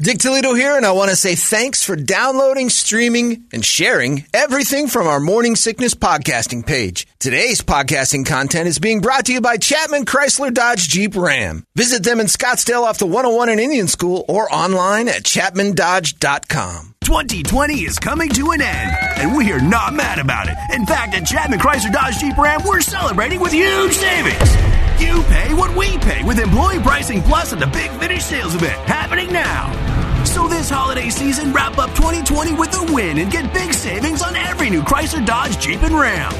Dick Toledo here, and I want to say thanks for downloading, streaming, and sharing everything from our Morning Sickness podcasting page. Today's podcasting content is being brought to you by Chapman Chrysler Dodge Jeep Ram. Visit them in Scottsdale off the 101 in Indian School or online at chapmandodge.com. 2020 is coming to an end, and we are not mad about it. In fact, at Chapman Chrysler Dodge Jeep Ram, we're celebrating with huge savings. You pay what we pay with employee pricing plus at the Big Finish sales event happening now. So this holiday season, wrap up 2020 with a win and get big savings on every new Chrysler, Dodge, Jeep, and Ram.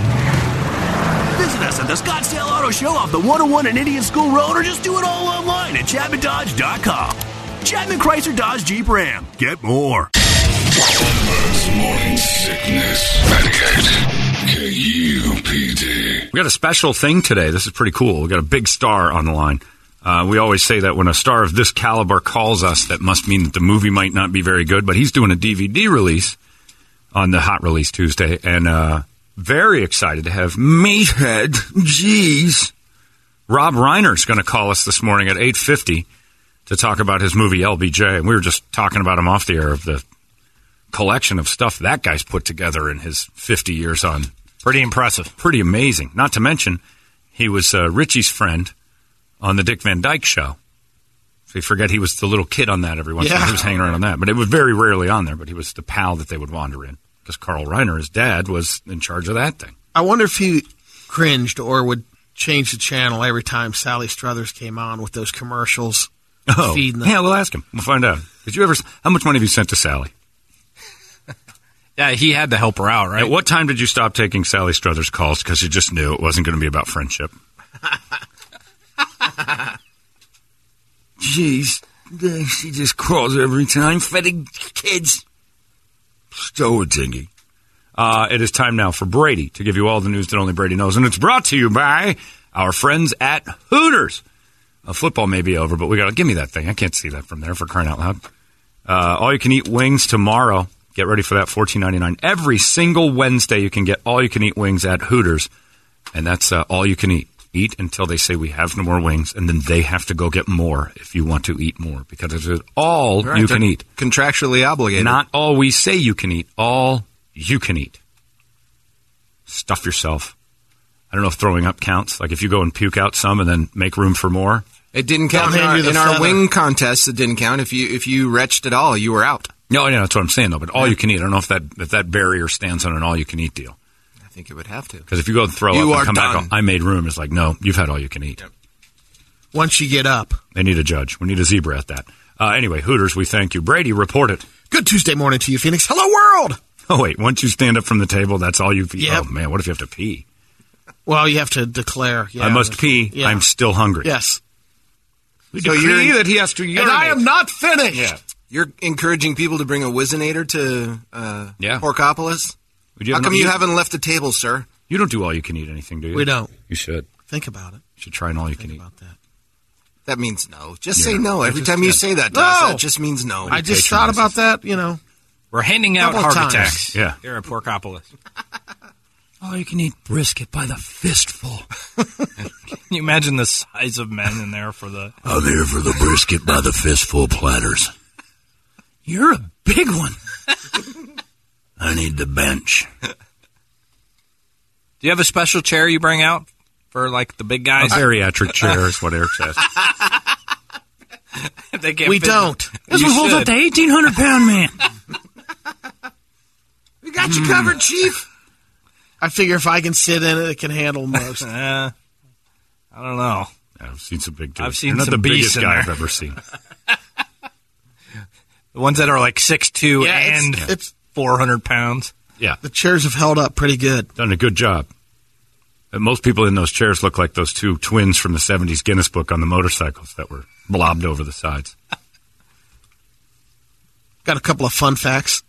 Visit us at the Scottsdale Auto Show off the 101 and Indian School Road or just do it all online at ChapmanDodge.com. Chapman Chrysler Dodge Jeep Ram. Get more. Morning sickness. 98 KUPD. We got a special thing today. This is pretty cool. We got a big star on the line. Uh, we always say that when a star of this caliber calls us, that must mean that the movie might not be very good. But he's doing a DVD release on the Hot Release Tuesday, and uh, very excited to have Meathead. Jeez, Rob Reiner's going to call us this morning at eight fifty to talk about his movie LBJ. And we were just talking about him off the air of the collection of stuff that guy's put together in his fifty years on. Pretty impressive. Pretty amazing. Not to mention, he was uh, Richie's friend on the Dick Van Dyke Show. So you forget he was the little kid on that every once in a while. Yeah. He was hanging around on that, but it was very rarely on there. But he was the pal that they would wander in because Carl Reiner, his dad, was in charge of that thing. I wonder if he cringed or would change the channel every time Sally Struthers came on with those commercials. Oh, Feeding them. yeah, we'll ask him. We'll find out. Did you ever? How much money have you sent to Sally? Yeah, he had to help her out, right? At what time did you stop taking Sally Struthers calls because you just knew it wasn't going to be about friendship? Jeez, she just calls every time for the kids. So dingy. Uh, it is time now for Brady to give you all the news that only Brady knows, and it's brought to you by our friends at Hooters. Uh, football may be over, but we got to give me that thing. I can't see that from there for crying out loud. Uh, all you can eat wings tomorrow. Get ready for that fourteen ninety nine. Every single Wednesday, you can get all you can eat wings at Hooters, and that's uh, all you can eat. Eat until they say we have no more wings, and then they have to go get more if you want to eat more because it's all Right, you can eat. Contractually obligated. Not all we say you can eat, all you can eat. Stuff yourself. I don't know if throwing up counts. Like if you go and puke out some and then make room for more. It didn't count in our, in our wing contest. It didn't count. If you if you retched at all, you were out. No, yeah, that's what I'm saying though. But all you can eat. I don't know if that if that barrier stands on an all you can eat deal. I think it would have to. Because if you go and throw You up are and come done. back, I made room. It's like no, you've had all you can eat. Once you get up. They need a judge. We need a zebra at that. Uh, anyway, Hooters, we thank you. Brady, report it. Good Tuesday morning to you, Phoenix. Hello, world! Oh wait, once you stand up from the table, that's all you. Yep. Oh man, what if you have to pee? Well, you have to declare. Yeah, I must pee. Yeah. I'm still hungry. Yes. We So decree you're- that he has to urinate. And I am not finished. Yeah. You're encouraging people to bring a Whizzinator to uh, Yeah. Porkopolis? Would you How come no- you haven't left the table, sir? You don't do all you can eat anything, do you? We don't. You should. Think about it. You should try an all you can Think eat. about that. That means no. Just Yeah. say no. Every just- time you yeah. say that to us, No! that just means no. I just thought about that, you know. We're handing out heart times. attacks. Yeah. Here at Porkopolis. Oh, you can eat brisket by the fistful. Can you imagine the size of men in there for the. I'm here for the brisket by the fistful platters. You're a big one. I need the bench. Do you have a special chair you bring out for like the big guys? A guys? bariatric chair is what Eric says. they can't We fit- don't. This You one holds up should. the 1,800 pound man. we got you covered, Chief. I figure if I can sit in it, it can handle most. Uh, I don't know. I've seen some big dudes. I've seen You're not some the biggest in guy there. I've ever seen. The ones that are like six two Yeah, and it's- 400 pounds. Yeah, the chairs have held up pretty good. done a good job. Uh, Most people in those chairs look like those two twins from the 70s Guinness book on the motorcycles that were blobbed over the sides. Got a couple of fun facts.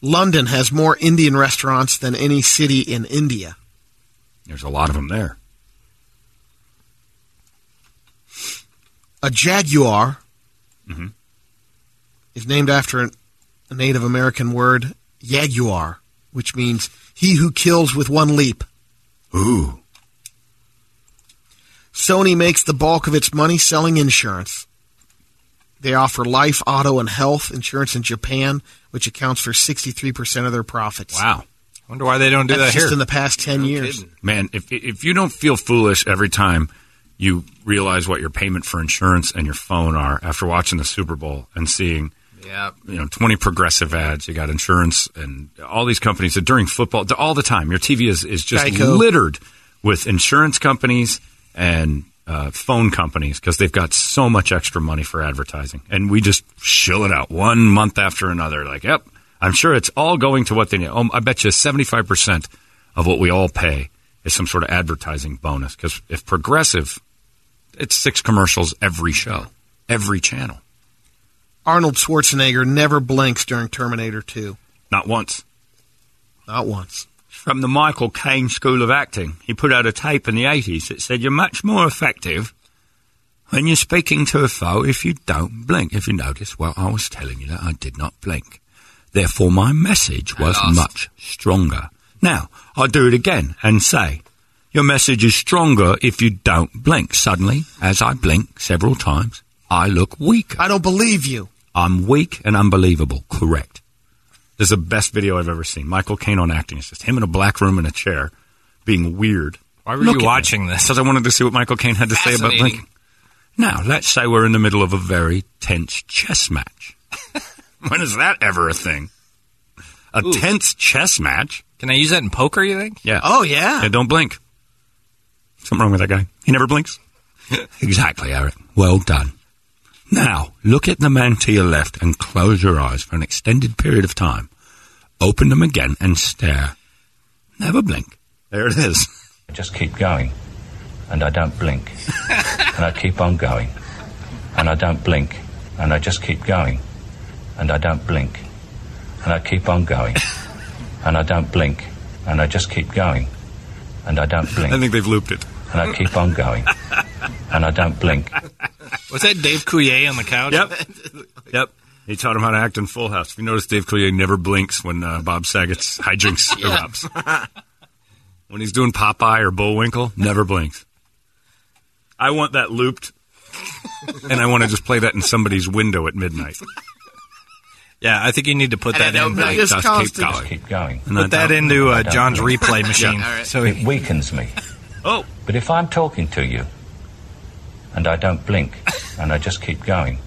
London has more Indian restaurants than any city in India. There's a lot of them there. A jaguar Mm-hmm. Is named after a Native American word, jaguar, which means he who kills with one leap. Ooh. Sony makes the bulk of its money selling insurance. They offer life, auto, and health insurance in Japan, which accounts for 63% of their profits. Wow. Wonder why they don't do That's that just here. in the past 10 years. kidding. Man, if if you don't feel foolish every time you realize what your payment for insurance and your phone are after watching the Super Bowl and seeing yeah. you know 20 progressive ads, you got insurance and all these companies that during football all the time your TV is is just Geico. littered with insurance companies and uh, phone companies because they've got so much extra money for advertising, and we just shill it out one month after another. Like, yep, I'm sure it's all going to what they need. Oh, I bet you 75 percent of what we all pay is some sort of advertising bonus. Because if Progressive, it's six commercials every show, every channel, Arnold Schwarzenegger never blinks during Terminator 2. not once. Not once. From the Michael Caine School of Acting, he put out a tape in the 80s that said you're much more effective when you're speaking to a foe if you don't blink. If you notice, well, I was telling you that I did not blink. Therefore, my message was much stronger. Now, I'll do it again and say, your message is stronger if you don't blink. Suddenly, as I blink several times, I look weaker. I don't believe you. I'm weak and unbelievable. Correct. This is the best video I've ever seen. Michael Caine on acting. It's just him in a black room in a chair, being weird. Why were you watching this? Because I wanted to see what Michael Caine had to say about Fascinating. blinking. Now, let's say we're in the middle of a very tense chess match. when is that ever a thing? A tense chess match? Can I use that in poker, you think? Yeah. Oh, yeah. Yeah, don't blink. Something wrong with that guy. He never blinks. exactly, Eric. Well done. Now, look at the man to your left and close your eyes for an extended period of time. Open them again and stare. Never blink. There it is. I just keep going and I don't blink. and I keep on going and I don't blink. And I just keep going and I don't blink. And I keep on going and I don't blink. And I just keep going and I don't blink. I think they've looped it. And I keep on going and I don't blink. Was that Dave Coulier on the couch? Yep. yep. He taught him how to act in Full House. If you notice, Dave Coulier never blinks when uh, Bob Saget's hijinks erupts. when he's doing Popeye or Bullwinkle, never blinks. I want that looped, and I want to just play that in somebody's window at midnight. Yeah, I think you need to put And that I in. don't like, Just just constant. keep Just going. keep going. And Put that into uh, John's replay machine. all right. So It weakens me. Oh, But if I'm talking to you and I don't blink and I just keep going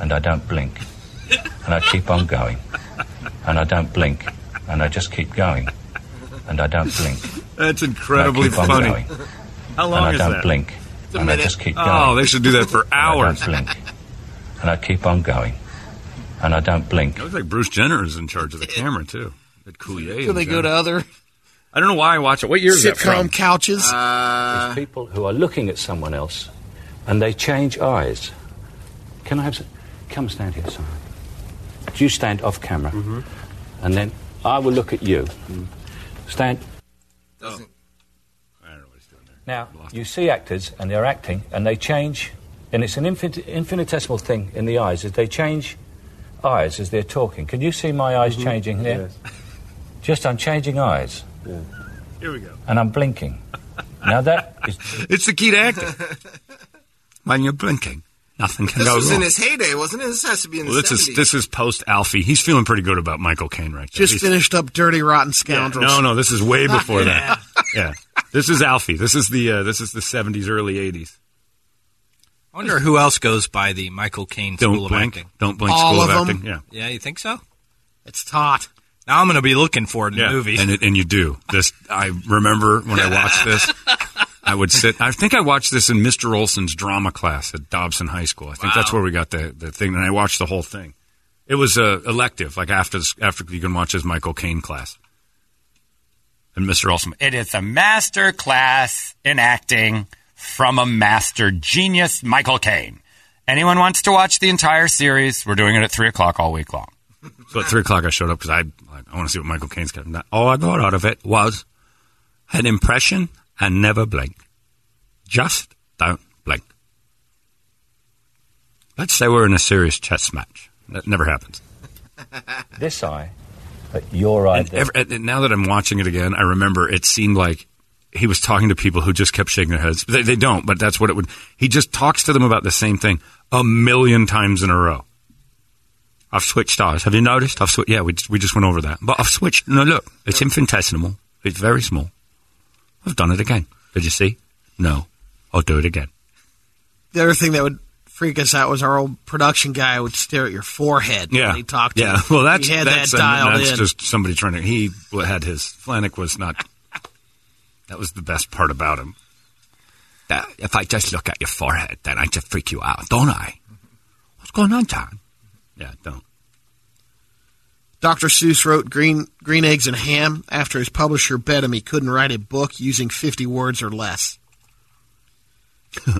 and I don't blink and I keep on going and I don't blink and I just keep going and I don't blink that's incredibly keep on funny. going How and long I is don't that? blink and I just keep going Oh, they should do that for and I don't blink and I keep on going and I don't blink It looks like Bruce Jenner is in charge of the camera too. At Coulier. Do they go to other I don't know why I watch it. What year is that sitcom from? couches? There's people who are looking at someone else and they change eyes. Can I have some? Come stand here, Simon. You stand off camera. Mm-hmm. And then I will look at you. Stand. Doesn't. I don't know what he's doing there. Now, you see actors and they're acting and they change, and it's an infin- infinitesimal thing in the eyes, is they change eyes as they're talking. Can you see my eyes mm-hmm. changing there? Just I'm changing eyes Here we go. and I'm blinking. now that is It's the key to acting. when you're blinking, nothing can This go was wrong. in his heyday, wasn't it? This has to be in the well, this 70s. is this is post Alfie. He's feeling pretty good about Michael Caine right there. Just He's- finished up Dirty Rotten Yeah, Scoundrels. no, no, this is way before that. Yeah, this is Alfie. This is the uh, this is the seventies, early eighties. I wonder who else goes by the Michael Caine Don't School blink. of Acting. Don't blink. All School of of, them? acting. Yeah, Yeah, you think so? It's taut. Now I'm going to be looking for it in yeah. the movie. And it, and you do this. I remember when I watched this. I would sit. I think I watched this in Mr. Olson's drama class at Dobson High School. I think that's where we got the, the thing, and I watched the whole thing. It was uh, elective, like after this, after you can watch his Michael Caine class. And Mr. Olson, It is a master class in acting from a master genius, Michael Caine. Anyone wants to watch the entire series? We're doing it at three o'clock all week long. So at three o'clock, I showed up because I I want to see what Michael Caine's got. All I got out of it was an impression and never blink. Just don't blink. Let's say we're in a serious chess match. That never happens. This eye, but your eye. And, ever, and now that I'm watching it again, I remember it seemed like he was talking to people who just kept shaking their heads. They, they don't, but that's what it would. He just talks to them about the same thing a million times in a row. I've switched eyes. Have you noticed? I've switched. Yeah, we we just went over that. But I've switched. No, look, it's infinitesimal. It's very small. I've done it again. Did you see? No, I'll do it again. The other thing that would freak us out was our old production guy would stare at your forehead Yeah, when he talked to Yeah, you. well, that's he had that's, that dialed that's in. just somebody trying to. He had his Flanick was not. That was the best part about him. That if I just look at your forehead, then I just freak you out, don't I? What's going on, John? Yeah, don't. Dr. Seuss wrote Green Green Eggs and Ham after his publisher bet him he couldn't write a book using 50 words or less.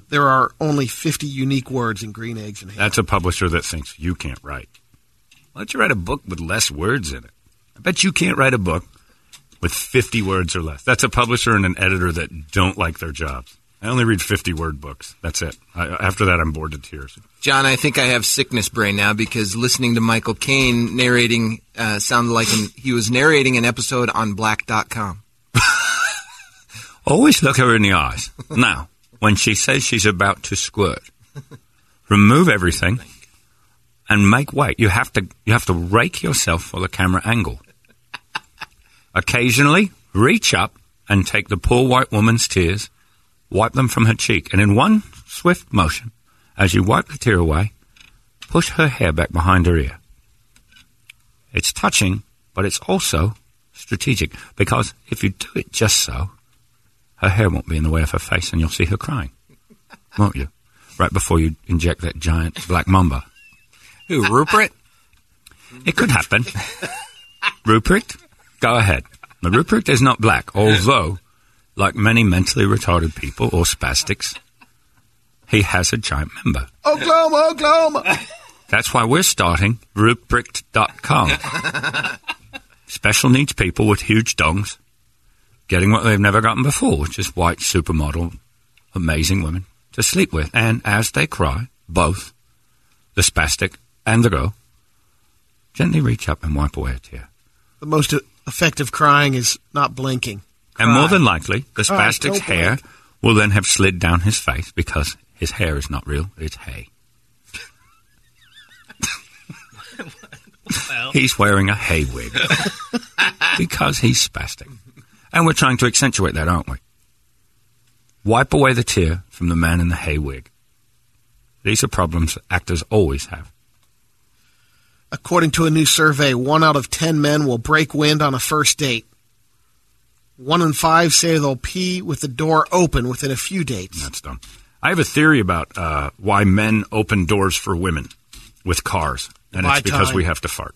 there are only 50 unique words in Green Eggs and Ham. That's a publisher that thinks you can't write. Why don't you write a book with less words in it? I bet you can't write a book with 50 words or less. That's a publisher and an editor that don't like their jobs. I only read 50 word books. That's it. I, after that, I'm bored to tears. John, I think I have sickness brain now because listening to Michael Caine narrating uh, sounded like an, he was narrating an episode on Black.com. Always look her in the eyes. Now, when she says she's about to squirt, remove everything and make way. You have to you have to rake yourself for the camera angle. Occasionally, reach up and take the poor white woman's tears, wipe them from her cheek, and in one swift motion, as you wipe the tear away, push her hair back behind her ear. It's touching, but it's also strategic because if you do it just so, her hair won't be in the way of her face and you'll see her crying. Won't you? Right before you inject that giant black mamba. Who, Rupert? It could happen. Rupert, go ahead. The Rupert is not black, although, like many mentally retarded people or spastics, he has a giant member. Oklahoma, Oklahoma. That's why we're starting Rupert.com. Special needs people with huge dongs getting what they've never gotten before, which is white supermodel, amazing women to sleep with. And as they cry, both the spastic and the girl gently reach up and wipe away a tear. The most effective crying is not blinking. And more than likely, the Cry, spastic's don't hair blink. will then have slid down his face because his hair is not real, it's hay. well. He's wearing a hay wig because he's spastic. And we're trying to accentuate that, aren't we? Wipe away the tear from the man in the hay wig. These are problems actors always have. According to a new survey, one out of ten men will break wind on a first date. One in five say they'll pee with the door open within a few dates. That's dumb. I have a theory about uh, why men open doors for women with cars, and Buy it's because time. we have to fart.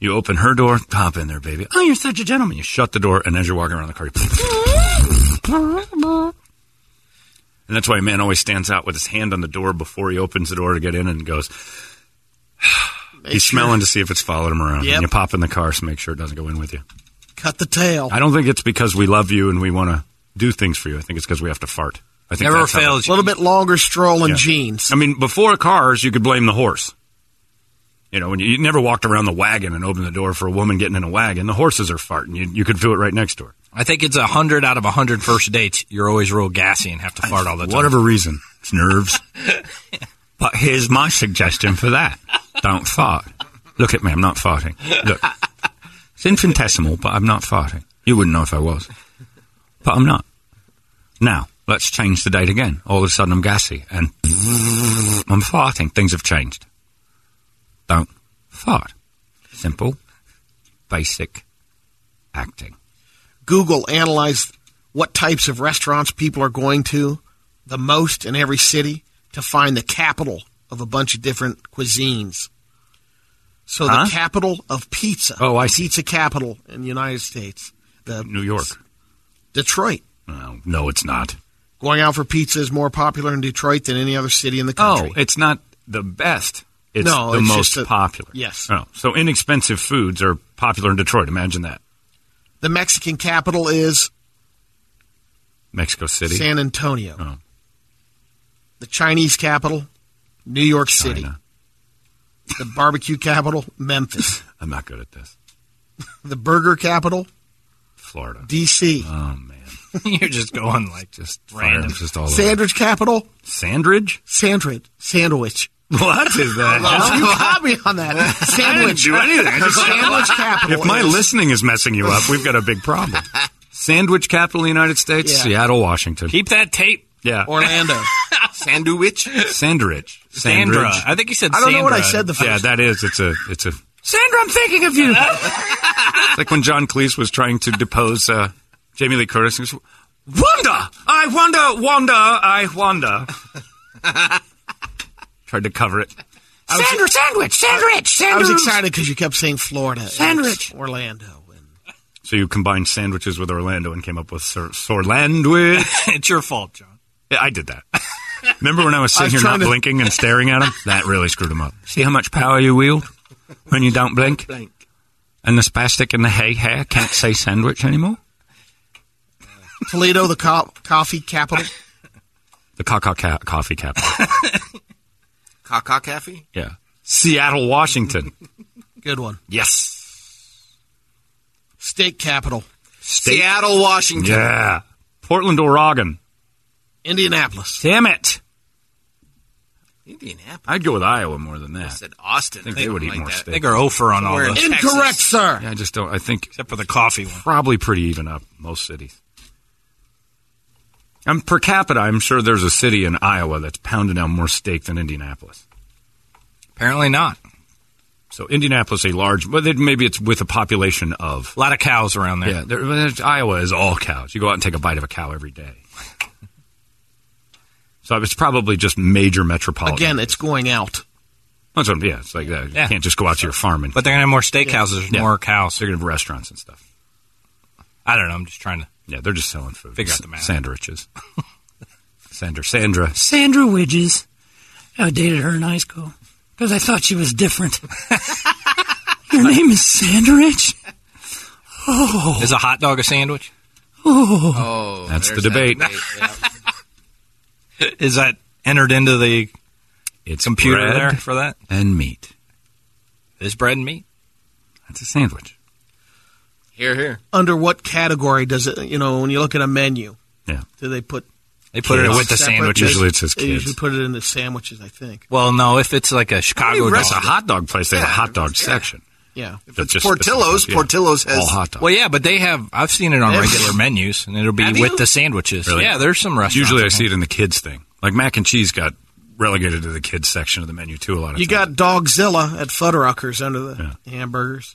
You open her door, pop in there, baby. Oh, you're such a gentleman. You shut the door, and as you're walking around the car, you and that's why a man always stands out with his hand on the door before he opens the door to get in and goes. He's sure. smelling to see if it's followed him around. Yep. And you pop in the car to make sure it doesn't go in with you. Cut the tail. I don't think it's because we love you and we want to do things for you. I think it's because we have to fart. I think Never fails. A little bit longer stroll in Yeah. jeans. I mean, before cars, you could blame the horse. You know, when you, you never walked around the wagon and opened the door for a woman getting in a wagon, the horses are farting. You, you could feel it right next door. I think it's a hundred out of a hundred first dates. You're always real gassy and have to fart all the time. Whatever reason, it's nerves. but here's my suggestion for that: don't fart. Look at me, I'm not farting. Look, it's infinitesimal, but I'm not farting. You wouldn't know if I was, but I'm not. Now, let's change the date again. All of a sudden, I'm gassy and I'm farting. Things have changed. Don't fart. Simple, basic acting. Google analyzed what types of restaurants people are going to the most in every city to find the capital of a bunch of different cuisines. So Huh? the capital of pizza. Oh, I see. Pizza capital in the United States. The New York. Detroit. No, no, it's not. Going out for pizza is more popular in Detroit than any other city in the country. Oh, it's not the best. It's No, the it's most just a- popular. yes. Oh, so inexpensive foods are popular in Detroit. Imagine that. the Mexican capital is Mexico City. San Antonio. Oh. The Chinese capital, New York City. China. The barbecue capital, Memphis. I'm not good at this. The burger capital, Florida. D.C. Oh man, You're just going like just Random. random, just all over. Sandwich capital, Sandridge? Sandwich. Sandwich. What is that? you caught me on that. Sandwich. do anything. Just- sandwich capital. if my is- listening is messing you up, we've got a big problem. Sandwich capital of the United States, Yeah. Seattle, Washington. keep that tape. Yeah, Orlando. Sandwich? Sandridge. Sandra. Sandridge. I think you said I don't know what I Sandra. said the first Yeah, that is. It's a. It's a. Sandra, I'm thinking of you. it's like when John Cleese was trying to depose uh, Jamie Lee Curtis. He goes, Wonder, I wonder, wonder, I wonder. Tried to cover it. was- Sandra, sandwich, sandwich, sandwich. I was excited because you kept saying Florida. and Sandwich. it's Orlando. And So you combined sandwiches with Orlando and came up with Sor- Sorlandwich. it's your fault, John. Yeah, I did that. Remember when I was sitting I was here not to- blinking and staring at him? That really screwed him up. See how much power you wield when you don't blink? Blank. And the spastic in the hay hair can't say sandwich anymore? Toledo, the co- coffee capital. The caca ca- coffee capital. Caca Cafe? yeah. Seattle, Washington. Good one. Yes. State capital. State. Seattle, Washington. Yeah. Portland, Oregon. Indianapolis. Damn it. Indianapolis. I'd go with Iowa more than that. I said Austin. I think they would eat like more that. Steak. think are over on all Somewhere in those, Texas. Incorrect, sir. Yeah, I just don't. I think except for the coffee one. probably pretty even up most cities. Um, per capita, I'm sure there's a city in Iowa that's pounding out more steak than Indianapolis. Apparently not. So Indianapolis, a large, but then maybe it's with a population of. A lot of cows around there. Yeah, there, Iowa is all cows. You go out and take a bite of a cow every day. So it's probably just major metropolitan. Again, it's going out. That's what, yeah, it's like that. You Yeah. can't just go out to your farm and. But they're gonna have more steakhouses, Yeah. more cows. they're going to have restaurants and stuff. I don't know. I'm just trying to. Yeah, they're just selling food. Figure out the math. Sandwiches. Sandra, Sandra. Sandra Widges. I dated her in high school because I thought she was different. Your name is Sandwich? Oh. Is a hot dog a sandwich? Oh, oh That's the debate. that yeah. Is that entered into the It's computer bread there for that? and meat. Is bread and meat? That's a sandwich. Here, here. Under what category does it, you know, when you look at a menu, Yeah. do they put They put it with the separate- sandwiches. Usually it says They kids. usually put it in the sandwiches, I think. Well, no, if it's like a Chicago That's a dog. hot dog place. They have a hot dog yeah. section. Yeah. That's it's just Portillo's, specific, Portillo's has- all hot dogs. Well, yeah, but they have. I've seen it on regular menus, and it'll be Have with you? the sandwiches. Really? Yeah, there's some restaurants. Usually I see it in the kids thing. Like mac and cheese got relegated to the kids section of the menu too. A lot of You times. got Dogzilla at Fuddruckers under the hamburgers.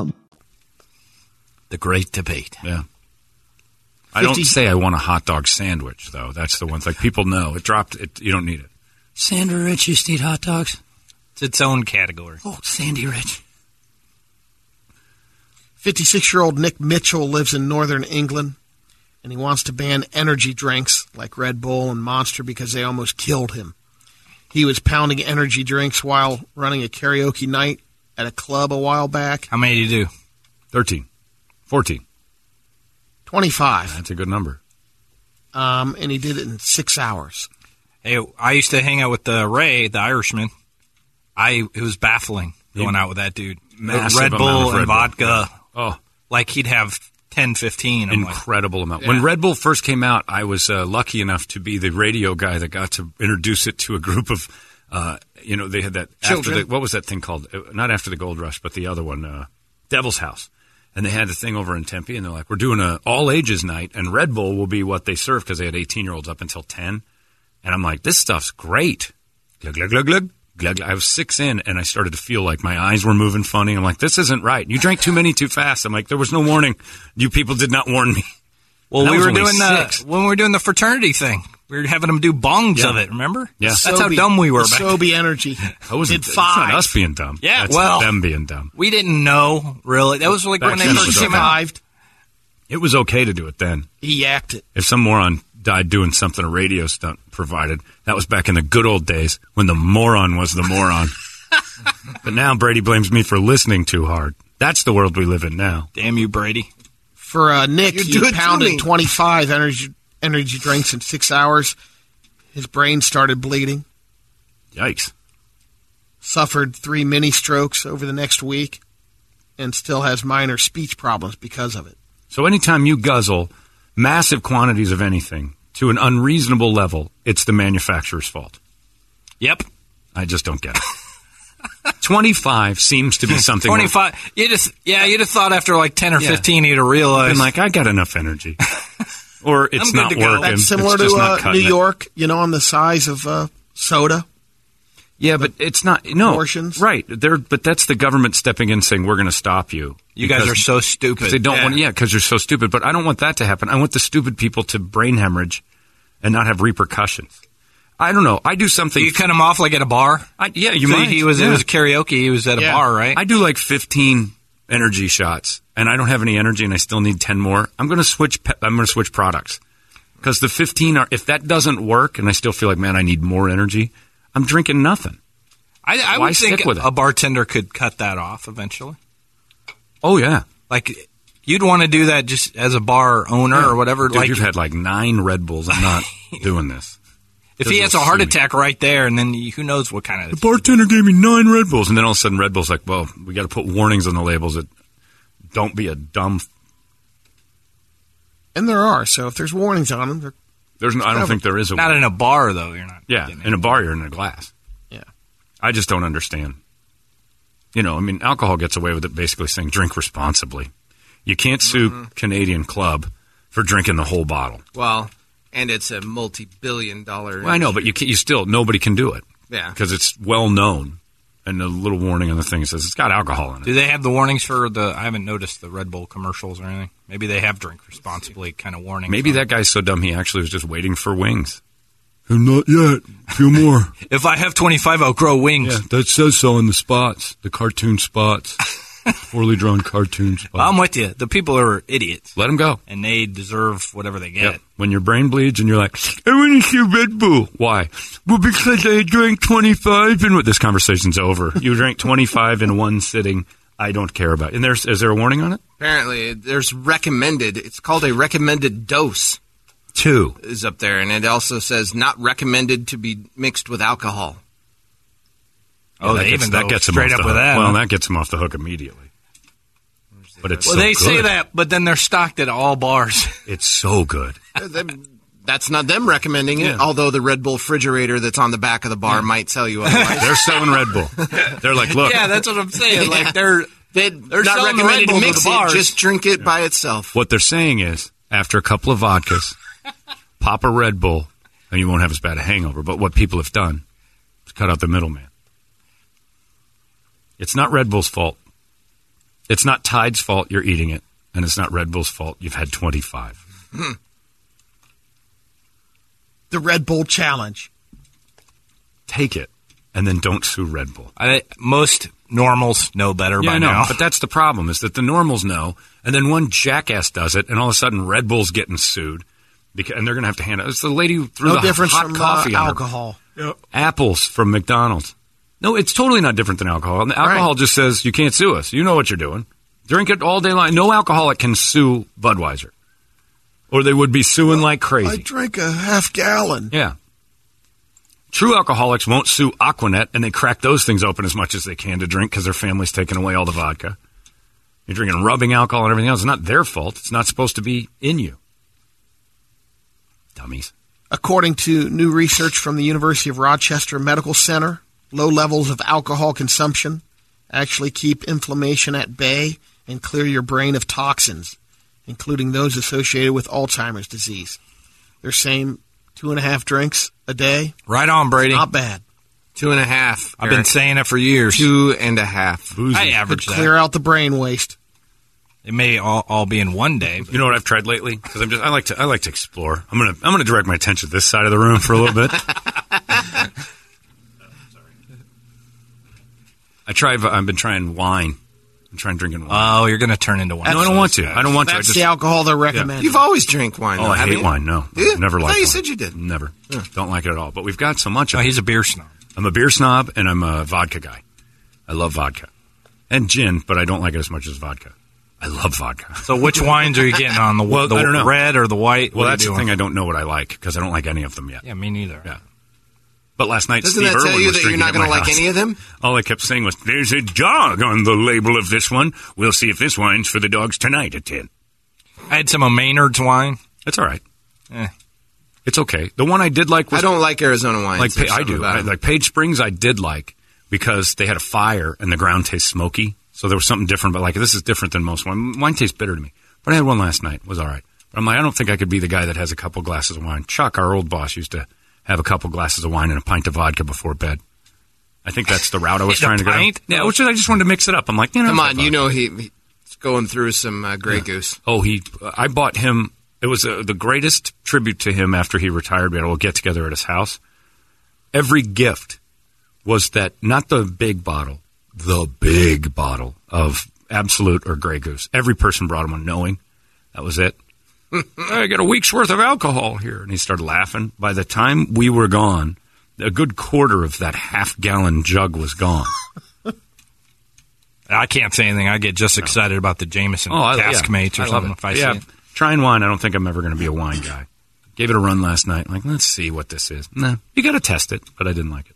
the great debate. Yeah. I don't say I want a hot dog sandwich though. That's the one. Like people know it dropped. It, you don't need it. Sandra Rich used to eat hot dogs. It's its own category. Oh, Sandy Rich. 56 year old Nick Mitchell lives in northern England, and he wants to ban energy drinks like Red Bull and Monster because they almost killed him. He was pounding energy drinks while running a karaoke night at a club a while back. How many do you do? 13, 14. 25. That's a good number. Um, and he did it in six hours. Hey, I used to hang out with uh, Ray, the Irishman. I it was baffling going out with that dude. Massive Red amount Bull of Red and Bull. vodka. Oh, Like he'd have 10, 15. I'm like, incredible amount. When Red Bull first came out, I was uh, lucky enough to be the radio guy that got to introduce it to a group of, uh, you know, they had that after the, what was that thing called? Uh, Not after the Gold Rush, but the other one, uh, Devil's House. And they had a thing over in Tempe, and they're like, "We're doing a all ages night, and Red Bull will be what they serve because they had 18 year olds up until 10." And I'm like, "This stuff's great." Glug glug glug glug. glug. I was six in, and I started to feel like my eyes were moving funny. I'm like, "This isn't right." You drank too many too fast. I'm like, "There was no warning. You people did not warn me." Well, we were doing the when we were doing the fraternity thing. We were having them do bongs Yeah. of it. Remember? Yeah. that's how dumb we were the back. Sobe Energy. That wasn't, Did it's not us being dumb. Yeah, That's well- them being dumb. We didn't know really. That was like Back when they then it first was came okay. out. Survived. It was okay to do it then. He yacked it. If some moron died doing something a radio stunt provided, that was back in the good old days when the moron was the moron. but now Brady blames me for listening too hard. That's the world we live in now. Damn you, Brady. For uh, Nick, You he do it to pounded 25 energy energy drinks in six hours. His brain started bleeding. Yikes. Suffered three mini strokes over the next week, and still has minor speech problems because of it. So anytime you guzzle massive quantities of anything to an unreasonable level, it's the manufacturer's fault. Yep. I just don't get it. 25 seems to be something. where- Twenty five. You just yeah. You'd have thought after like ten or Yeah. fifteen, you'd have Been realized like, I got enough energy. or it's I'm good not to go. working. That's similar it's to uh, New cutting it. York, you know, on the size of uh, soda. Yeah, but it's not no Portions? right. They're but that's the government stepping in saying we're going to stop you. you guys are so stupid. they don't yeah. want yeah because you're so stupid. But I don't want that to happen. I want the stupid people to brain hemorrhage and not have repercussions. I don't know. I do something. You cut him off like at a bar. I, yeah, you So might. He was yeah. it was karaoke. He was at a Yeah. bar, right? I do like 15 energy shots, and I don't have any energy, and I still need 10 more. I'm going to switch. pe- I'm going to switch products because the 15 are. If that doesn't work, and I still feel like man, I need more energy. I'm drinking nothing. I, I Why would think with it? a bartender could cut that off eventually. Oh yeah, Like you'd want to do that just as a bar owner or whatever. Dude, like you've had like nine Red Bulls. I'm not doing this. If he has a heart attack right there, and then you- who knows what kind of. The bartender gave me nine Red Bulls, and then all of a sudden, Red Bull's like, "Well, we got to put warnings on the labels that don't be a dumb." f-" And there are. So if there's warnings on them, they're There's, no, I don't Covered. think there is a. not in a bar though. You're not. yeah, in a bar, you're in a glass. Yeah. I just don't understand. You know, I mean, alcohol gets away with it basically saying drink responsibly. You can't sue Mm-hmm. Canadian Club for drinking the whole bottle. Well, and it's a multi-billion-dollar. Well, I know, but you can, you still nobody can do it Yeah. because it's well known. And the little warning on the thing says it's got alcohol in it. Do they have the warnings for the? I haven't noticed the Red Bull commercials or anything. Maybe they have drink responsibly kind of warning. Maybe that guy's so dumb he actually was just waiting for wings. And not yet. A few more. If I have 25, I'll grow wings. yeah, that says so in the spots, the cartoon spots, poorly drawn cartoons. Well, I'm with you. The people are idiots, Let them go. and they deserve whatever they get. Yeah. When your brain bleeds and you're like, I want to see Red Bull. Why? Well, because I drank 25 and what this conversation's over. You drank 25 in one sitting. I don't care about. it. And there's is there a warning on it? Apparently, there's recommended. It's called a recommended dose. Two. Is up there, and it also says not recommended to be mixed with alcohol. Oh, that they gets, even that go gets him straight off up with hook. that. Well, huh? that gets him off the hook immediately. But it's well, so they say that, but then they're stocked at all bars. It's so good. That's not them recommending it, Yeah. although the Red Bull refrigerator that's on the back of the bar might tell you otherwise. They're selling Red Bull. They're like, look, yeah, that's what I'm saying. Like they're They, They're not selling the Red Bull to to mix the it, just drink it by itself. what they're saying is after a couple of vodkas, pop a Red Bull, and you won't have as bad a hangover. But what people have done is cut out the middleman. It's not Red Bull's fault. It's not Tide's fault you're eating it, and it's not Red Bull's fault you've had 25. the Red Bull Challenge. Take it, and then don't sue Red Bull. I, most normals know better Yeah, by I know, now. but that's the problem is that the normals know, and then one jackass does it, and all of a sudden Red Bull's getting sued, because, and they're going to have to handle it. It's the lady who threw No the difference hot from uh, coffee on her alcohol. apples from McDonald's. No, it's totally not different than alcohol. And alcohol Right. just says you can't sue us. You know what you're doing. Drink it all day long. No alcoholic can sue Budweiser, or they would be suing like crazy. I drank a half gallon. Yeah. True alcoholics won't sue Aquanet, and they crack those things open as much as they can to drink because their family's taking away all the vodka. You're drinking rubbing alcohol and everything else. It's not their fault. It's not supposed to be in you. Dummies. According to new research from the University of Rochester Medical Center, low levels of alcohol consumption actually keep inflammation at bay and clear your brain of toxins, including those associated with Alzheimer's disease. They're saying two and a half drinks a day. Right on, Brady. Not bad. Two and a half. I've been saying it for years. two and a half. I Could average that. clear out the brain waste. It may all, all be in one day. But You know what I've tried lately? Because I'm just I like to I like to explore. I'm gonna I'm gonna direct my attention to this side of the room for a little bit. I try. I've been trying wine. I'm trying drinking wine. oh, you're going to turn into one. no, I don't want to. guys. I don't want to. I That's just, the alcohol they're recommending. You've always drank wine. oh, though, I haven't hate you? wine. No, Do you? never I liked. thought you wine. said you did. Never. Don't like it at all. But we've got so much. Oh, of it. he's a beer snob. I'm a beer snob and I'm a vodka guy. I love vodka and gin, but I don't like it as much as vodka. I love vodka. So which wines are you getting on the, Well, the I don't know. red or the white? Well, What that's the thing. I don't know what I like because I don't like any of them yet. Yeah, me neither. Yeah. But last night, Doesn't Steve that tell Irwin you was that you're drinking not at going to like house. any of them? All I kept saying was, "There's a dog on the label of this one. We'll see if this wine's for the dogs tonight at 10. I had some of Maynard's wine. It's all right. Eh. It's okay. The one I did like was I don't like Arizona wines. like There's Pa- I something do. about I, like Page Springs, I did like because they had a fire and the ground tastes smoky. So there was something different. But like this is different than most wine. Wine tastes bitter to me. But I had one last night. It was all right. But I'm like, I don't think I could be the guy that has a couple glasses of wine. Chuck, our old boss, used to have a couple glasses of wine and a pint of vodka before bed. I think that's the route I was A trying to go. pint? Yeah, which is, I just wanted to mix it up. I'm like, you know, Come on, you know he, he's going through some uh, Grey Goose. Oh, he. I bought him. It was uh, the greatest tribute to him after he retired. We had a little get together at his house. Every gift was that not the big bottle, the big bottle of Absolut or Grey Goose. Every person brought him one, knowing that was it. I got a week's worth of alcohol here, and he started laughing. By the time we were gone, a good quarter of that half gallon jug was gone. I can't say anything. I get just excited about the Jameson Oh, I, yeah, or I something if I yeah, see it. trying wine. I don't think I'm ever going to be a wine guy. Gave it a run last night. Like, let's see what this is. Nah, you got to test it, but I didn't like it.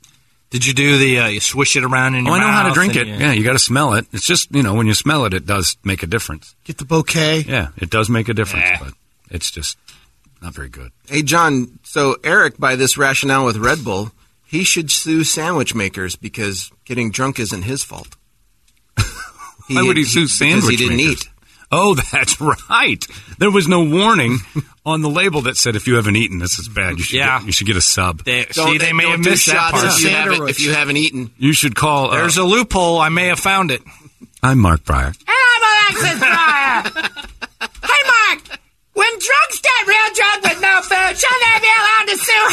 Did you do the uh, you swish it around in Oh, your I know how to drink it. you- Yeah, you got to smell it. It's just you know when you smell it, it does make a difference. Get the bouquet. Yeah, it does make a difference, Eh. But it's just not very good. Hey, John. So Eric, by this rationale with Red Bull, he should sue sandwich makers because getting drunk isn't his fault. Why would he sue Because sandwich he didn't makers? eat. Oh, that's right. There was no warning on the label that said if you haven't eaten, this is bad. You should Yeah. get, you should get a sub. They, see, they may have missed that part. if you, haven't, if you haven't eaten. You should call. Uh, There's a loophole. I may have found it. I'm Mark Breyer. I'm Alexis Breyer. Hey, Mark. When drugs get real drunk with no food, shouldn't they be allowed to sue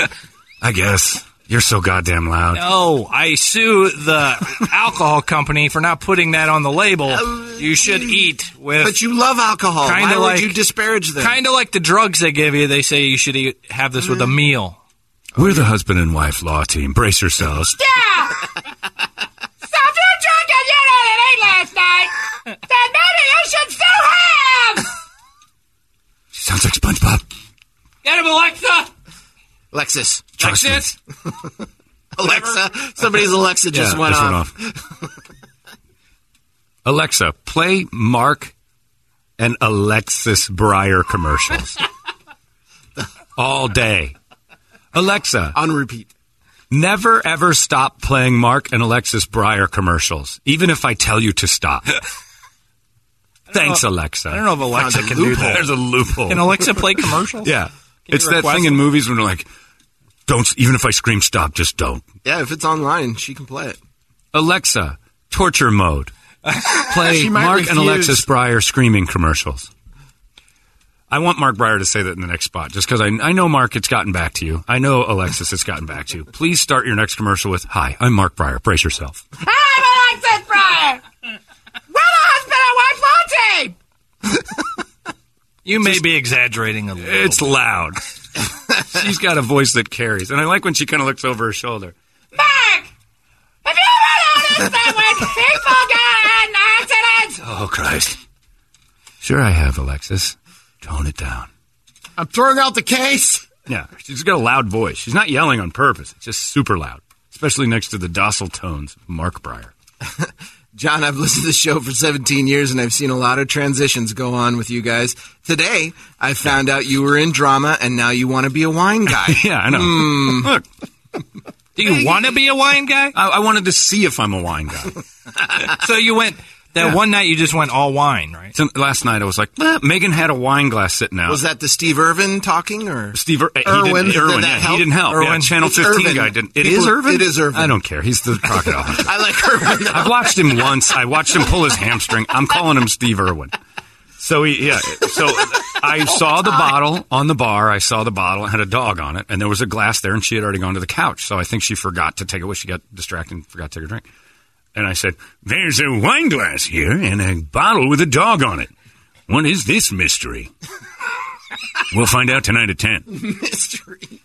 him? I guess you're so goddamn loud. No, I sue the alcohol company for not putting that on the label. You should eat with. But you love alcohol. Kinda Why like- would you disparage them? Kind of like the drugs they give you. They say you should eat, have this with a meal. We're the husband and wife law team. Brace yourselves. Yeah. so if you're drunk and you didn't eat last night, then maybe you should sue him. Sounds like SpongeBob. Get him, Alexa. Lexus. Trust me. Alexa. Somebody's Alexa just Yeah, went just off. Alexa, play Mark and Alexis Breyer commercials all day. Alexa, On repeat. never ever stop playing Mark and Alexis Breyer commercials, even if I tell you to stop. Thanks, Alexa. I don't know if Alexa Found a can do that. There's a loophole. Can Alexa play commercials? yeah, you it's that request thing in movies when they're like, "Don't." Even if I scream stop, just don't. Yeah, if it's online, she can play it. Alexa, torture mode. Play She might Mark and refuse. Alexis Breyer screaming commercials. I want Mark Breyer to say that in the next spot, just because I, I know Mark, it's gotten back to you. I know Alexis, it's gotten back to you. Please start your next commercial with, "Hi, I'm Mark Breyer. Brace yourself." I'm Alexis Breyer. We're the husband and wife law team. You may be exaggerating a little. It's loud. She's got a voice that carries, and I like when she kind of looks over her shoulder. Mark, have you ever noticed that when people get in accidents, Oh Christ! Sure, I have, Alexis. Tone it down. I'm throwing out the case. Yeah, she's got a loud voice. She's not yelling on purpose. It's just super loud, especially next to the docile tones of Mark Breyer. John, I've listened to the show for 17 years and I've seen a lot of transitions go on with you guys. Today, I found out you were in drama and now you want to be a wine guy. Yeah, I know. Hmm. Look, Do you want to be a wine guy? I, I wanted to see if I'm a wine guy. So you went That Yeah. one night you just went all wine, right? So last night I was like, eh, Megan had a wine glass sitting out. Was that the Steve Irvin talking or Steve Ir- he Irwin? Didn't, Irwin, that yeah, help? he didn't help. Yeah, Irwin. Channel It's 15 Irvin. guy didn't. It People- is Irvin? It is Irvin. I don't care. He's the crocodile hunter. I like Irvin. I've watched him once. I watched him pull his hamstring. I'm calling him Steve Irwin. So he, yeah. So I saw the bottle on the bar. I saw the bottle. It had a dog on it, and there was a glass there, and she had already gone to the couch. So I think she forgot to take it. away. She got distracted and forgot to take a drink. And I said, "There's a wine glass here and a bottle with a dog on it. What is this mystery?" we'll find out tonight at ten. Mystery.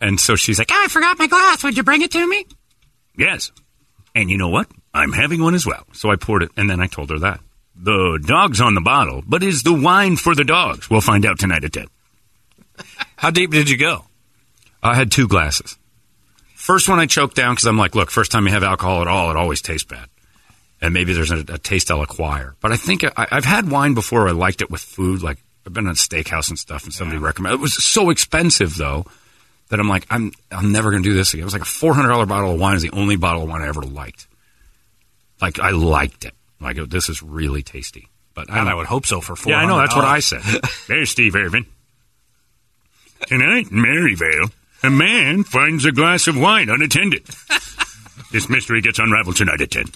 And so she's like, Oh, I forgot my glass. Would you bring it to me? Yes. And you know what? I'm having one as well. So I poured it, and then I told her that. The dog's on the bottle, but is the wine for the dogs? We'll find out tonight at 10. How deep did you go? I had two glasses. First one I choked down because I'm like, look, first time you have alcohol at all, it always tastes bad. And maybe there's a, a taste I'll acquire. But I think I, I've had wine before. I liked it with food. Like I've been at a steakhouse and stuff, and somebody recommended. It was so expensive though that I'm like, I'm I'm never going to do this again. It was like a four hundred dollar bottle of wine. Is the only bottle of wine I ever liked. Like I liked it. Like this is really tasty. But And I would hope so for four. yeah, I know. That's what I said. There's Steve Irvin. Tonight Maryvale, a man finds a glass of wine unattended. this mystery gets unraveled tonight at 10.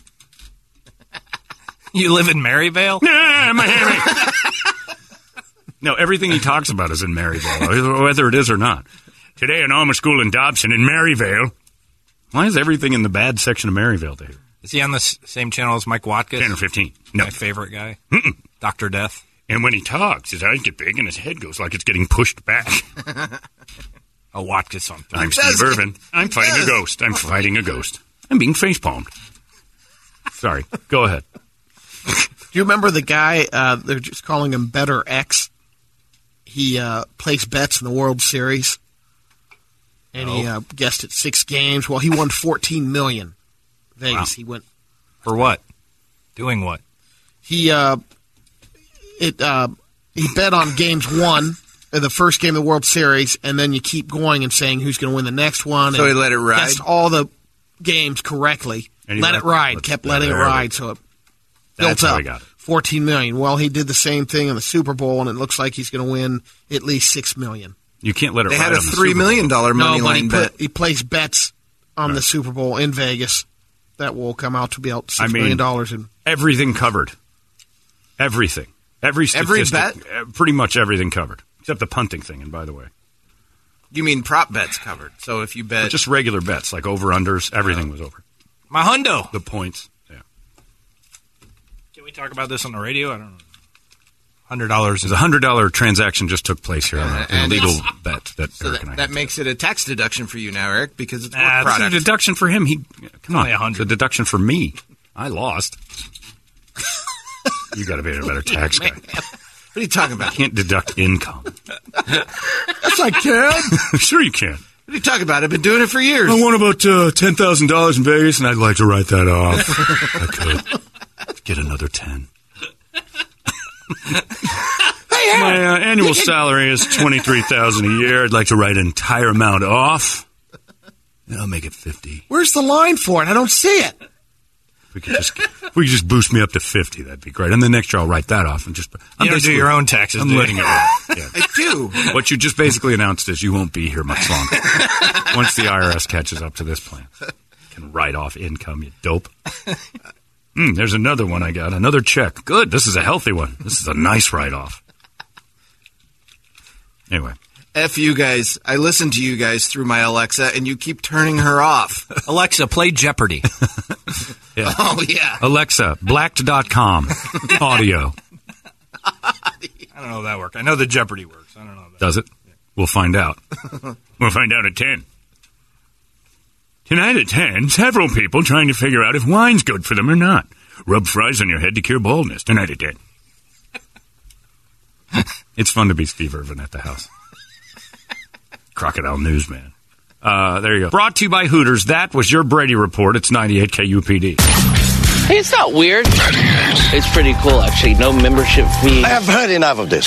You live in Maryvale? Ah, Miami. no, everything he talks about is in Maryvale, whether it is or not. Today in Alma School in Dobson in Maryvale. Why is everything in the bad section of Maryvale to here? Is he on the s- same channel as Mike Watkins? 10 or 15. No. My favorite guy. Mm-mm. Doctor Death. And when he talks, his eyes get big and his head goes like it's getting pushed back. A Watkins on. I'm Steve get- Irvin. I'm fighting a ghost. I'm fighting a ghost. I'm being face palmed. Sorry. Go ahead. Do you remember the guy? Uh, they're just calling him Bettor X. He uh, plays bets in the World Series, and he uh, guessed at six games. Well, he won fourteen million. Vegas. Wow. He went. For what? Doing what? He uh, it uh, he bet on games one, uh, the first game of the World Series, and then you keep going and saying who's going to win the next one. So and he let it ride? Guessed all the games correctly. And Let let- it ride. Kept letting it ride. So it That's built how up. got it. 14 million. Well, he did the same thing in the Super Bowl, and it looks like he's going to win at least six million. You can't let it They ride had a on the three Super Bowl. million dollar money no, but he, line put, bet. he placed bets on the Super Bowl in Vegas. That will come out to be out six I mean- million dollars. And Everything covered. Everything. Every Every statistic. uh, Pretty much everything covered. Except the punting thing, and by the way. You mean prop bets covered? So if you bet, But just regular bets, like over-unders, everything was over. My hundo. The points. Yeah. Can we talk about this on the radio? I don't know. Hundred dollars is a $100 transaction just took place here on Uh, an and illegal bet that so Eric and I that, that had. makes it a tax deduction for you now, Eric, because it's Nah, work this is a product. deduction for him. He come on, only a hundred. It's a deduction for me. I lost. you got to be a better tax guy. What are you talking about? Can't deduct income. Yes, I can. sure, you can. What are you talking about? I've been doing it for years. I won about uh, ten thousand dollars in Vegas, and I'd like to write that off. I could get another ten. My uh, annual salary is twenty three thousand a year. I'd like to write an entire amount off. And I'll make it fifty. where's the line for it? I don't see it. If we could just if we could just boost me up to fifty, that'd be great. And then next year I'll write that off and just. I'm You don't do your own taxes, I'm do letting it roll. Yeah. I do. What you just basically announced is you won't be here much longer. Once the IRS catches up to this plan, can write off income, you dope. Hmm, there's another one I got. Another check. Good. This is a healthy one. This is a nice write off. Anyway, F you guys. I listen to you guys through my Alexa, and you keep turning her off. Alexa, play Jeopardy. Yeah. oh yeah. Alexa, blacked.com audio. I don't know if that worked. I know the Jeopardy works. I don't know. That. Does it? We'll find out. we'll find out at 10. Tonight at 10, several people trying to figure out if wine's good for them or not. Rub fries on your head to cure baldness. Tonight at 10. it's fun to be Steve Irvin at the house. Crocodile Newsman. Uh, there you go. Brought to you by Hooters. That was your Brady Report. It's 98 KUPD. Hey, it's not weird. It's pretty cool, actually. No membership fee. I have heard enough of this.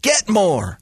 Get more.